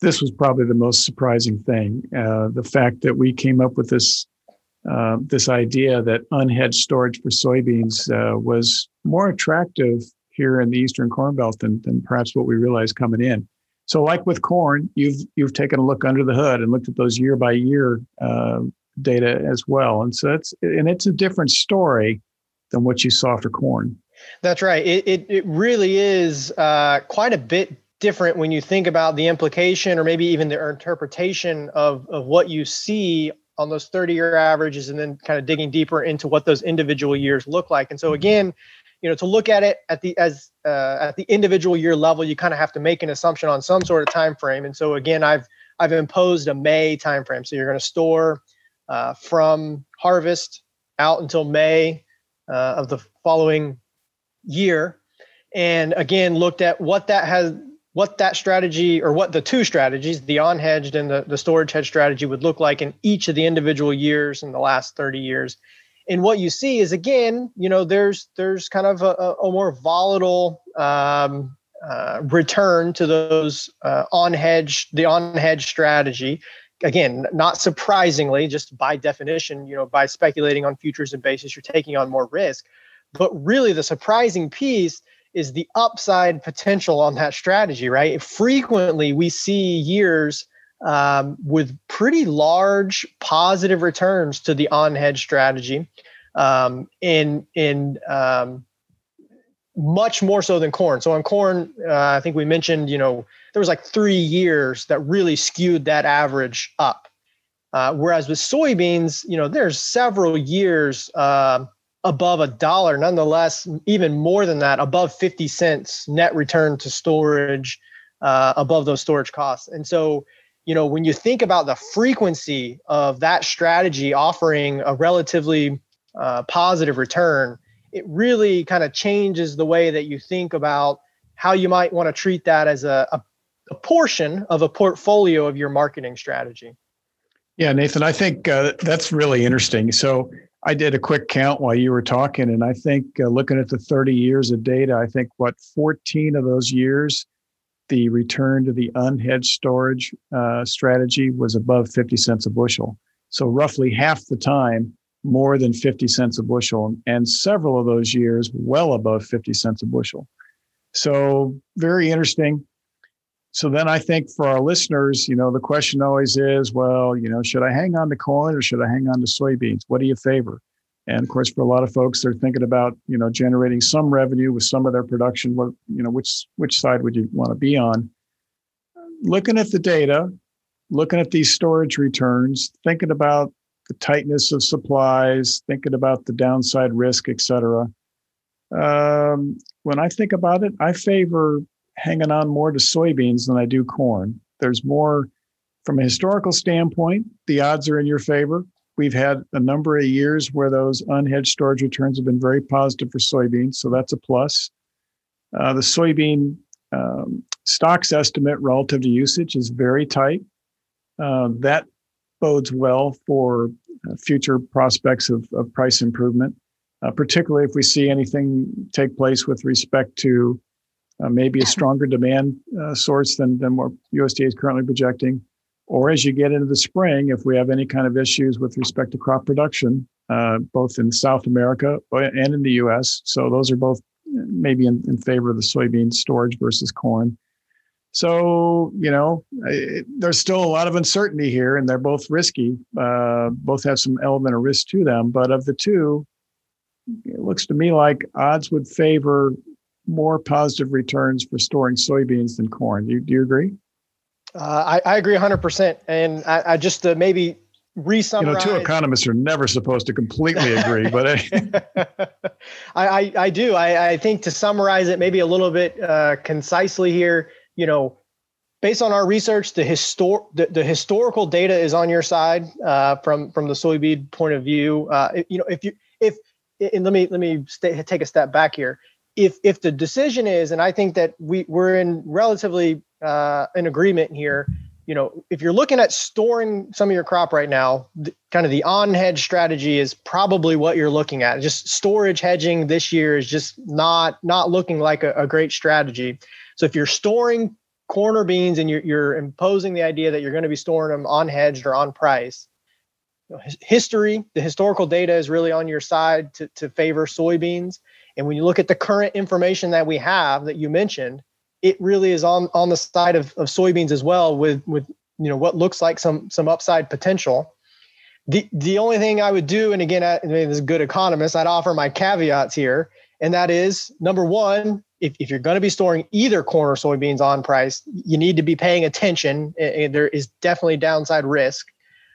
this was probably the most surprising thing: uh, the fact that we came up with this uh, this idea that unhedged storage for soybeans uh, was more attractive here in the Eastern Corn Belt than, than perhaps what we realized coming in. So, like with corn, you've you've taken a look under the hood and looked at those year by year uh, data as well, and so it's and it's a different story than what you saw for corn. That's right. It it, it really is uh, quite a bit different when you think about the implication or maybe even the interpretation of of what you see on those 30 year averages and then kind of digging deeper into what those individual years look like. And so again, you know to look at it at the as uh, at the individual year level you kind of have to make an assumption on some sort of time frame and so again i've i've imposed a may time frame so you're going to store uh, from harvest out until may uh, of the following year. And again looked at what that has what that strategy or what the two strategies the unhedged and the, the storage hedge strategy would look like in each of the individual years in the last 30 years and what you see is again you know there's there's kind of a, a more volatile um, uh, return to those uh, unhedged the unhedged strategy. Again not surprisingly just by definition you know by speculating on futures and basis you're taking on more risk. But really the surprising piece is the upside potential on that strategy right? Frequently we see years um, with pretty large positive returns to the unhedged strategy um, in in um, much more so than corn. So on corn, uh, I think we mentioned you know there was like three years that really skewed that average up. Uh, whereas with soybeans, you know, there's several years uh, above a dollar, nonetheless, even more than that, above 50 cents net return to storage, uh, above those storage costs. And so, you know, when you think about the frequency of that strategy offering a relatively uh, positive return, it really kind of changes the way that you think about how you might want to treat that as a, a, a portion of a portfolio of your marketing strategy. Yeah, Nathan, I think uh, that's really interesting. So I did a quick count while you were talking, and I think uh, looking at the 30 years of data, I think what 14 of those years the return to the unhedged storage uh, strategy was above 50 cents a bushel. So, roughly half the time, more than 50 cents a bushel, and several of those years, well above 50 cents a bushel. So, very interesting. So, then I think for our listeners, you know, the question always is well, you know, should I hang on to corn or should I hang on to soybeans? What do you favor? And of course, for a lot of folks, they're thinking about you know generating some revenue with some of their production. What you know, which which side would you want to be on? Looking at the data, looking at these storage returns, thinking about the tightness of supplies, thinking about the downside risk, et cetera. Um, when I think about it, I favor hanging on more to soybeans than I do corn. There's more, from a historical standpoint, the odds are in your favor. We've had a number of years where those unhedged storage returns have been very positive for soybeans, so that's a plus. Uh, the soybean um, stocks estimate relative to usage is very tight. Uh, that bodes well for uh, future prospects of, of price improvement, uh, particularly if we see anything take place with respect to uh, maybe a stronger demand uh, source than, than what USDA is currently projecting, or as you get into the spring, if we have any kind of issues with respect to crop production, uh, both in South America and in the US. So those are both maybe in, in favor of the soybean storage versus corn. So, you know, it, there's still a lot of uncertainty here, and they're both risky. Uh, both have some element of risk to them. But of the two, it looks to me like odds would favor more positive returns for storing soybeans than corn. Do do you agree? Uh, I, I, agree 100%. And I, I just uh, maybe re-summarize. You know, two economists are never supposed to completely agree, but <laughs> I, I, I, do. I, I think to summarize it maybe a little bit uh, concisely here, you know, based on our research, the histor- the, the historical data is on your side uh, from from the soybean point of view. Uh, you know, if you if and let me let me stay, take a step back here if if the decision is, and I think that we we're in relatively uh, in agreement here. You know, if you're looking at storing some of your crop right now, kind of the unhedged strategy is probably what you're looking at. Just storage hedging this year is just not not looking like a, a great strategy. So if you're storing corn or beans and you're, you're imposing the idea that you're going to be storing them unhedged or unpriced, you know, history, the historical data is really on your side to, to favor soybeans. And when you look at the current information that we have that you mentioned, it really is on on the side of, of soybeans as well with with you know what looks like some some upside potential. The the only thing I would do, and again, I, I mean, as a good economist, I'd offer my caveats here, and that is number one, if, if you're going to be storing either corn or soybeans unpriced, you need to be paying attention. There is definitely downside risk.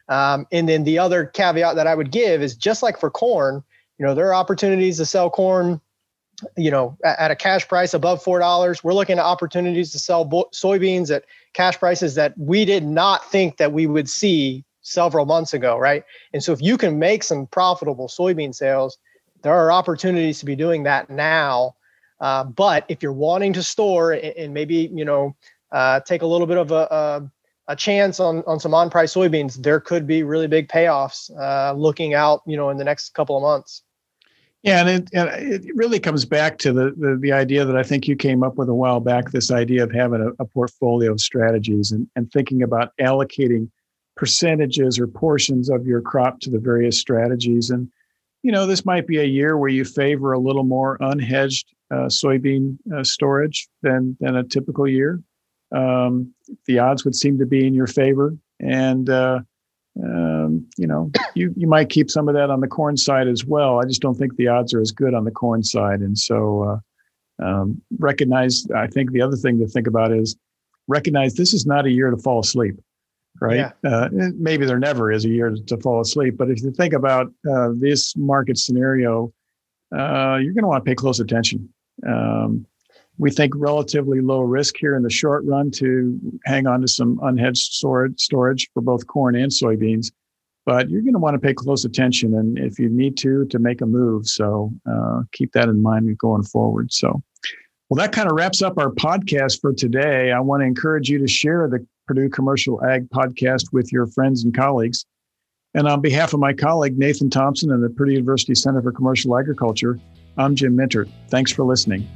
Um, and then the other caveat that I would give is just like for corn, you know, there are opportunities to sell corn you know, at a cash price above four dollars. We're looking at opportunities to sell bo- soybeans at cash prices that we did not think that we would see several months ago, right? And so, if you can make some profitable soybean sales, there are opportunities to be doing that now. Uh, but if you're wanting to store and, and maybe you know uh, take a little bit of a, a, a chance on on some unpriced soybeans, there could be really big payoffs uh, looking out, you know, in the next couple of months. Yeah, and it, and it really comes back to the, the, the idea that I think you came up with a while back. This idea of having a, a portfolio of strategies and, and thinking about allocating percentages or portions of your crop to the various strategies. And you know, this might be a year where you favor a little more unhedged uh, soybean uh, storage than than a typical year. Um, the odds would seem to be in your favor, and uh, um, you know, you you might keep some of that on the corn side as well. I just don't think the odds are as good on the corn side, and so uh, um, recognize. I think the other thing to think about is recognize this is not a year to fall asleep, right? Yeah. Uh, maybe there never is a year to fall asleep, but if you think about uh, this market scenario, uh, you're going to want to pay close attention. Um, we think relatively low risk here in the short run to hang on to some unhedged storage, for both corn and soybeans. But you're going to want to pay close attention, and if you need to, to make a move. So uh, keep that in mind going forward. So, well, that kind of wraps up our podcast for today. I want to encourage you to share the Purdue Commercial Ag podcast with your friends and colleagues. And on behalf of my colleague Nathan Thompson and the Purdue University Center for Commercial Agriculture, I'm Jim Mintert. Thanks for listening.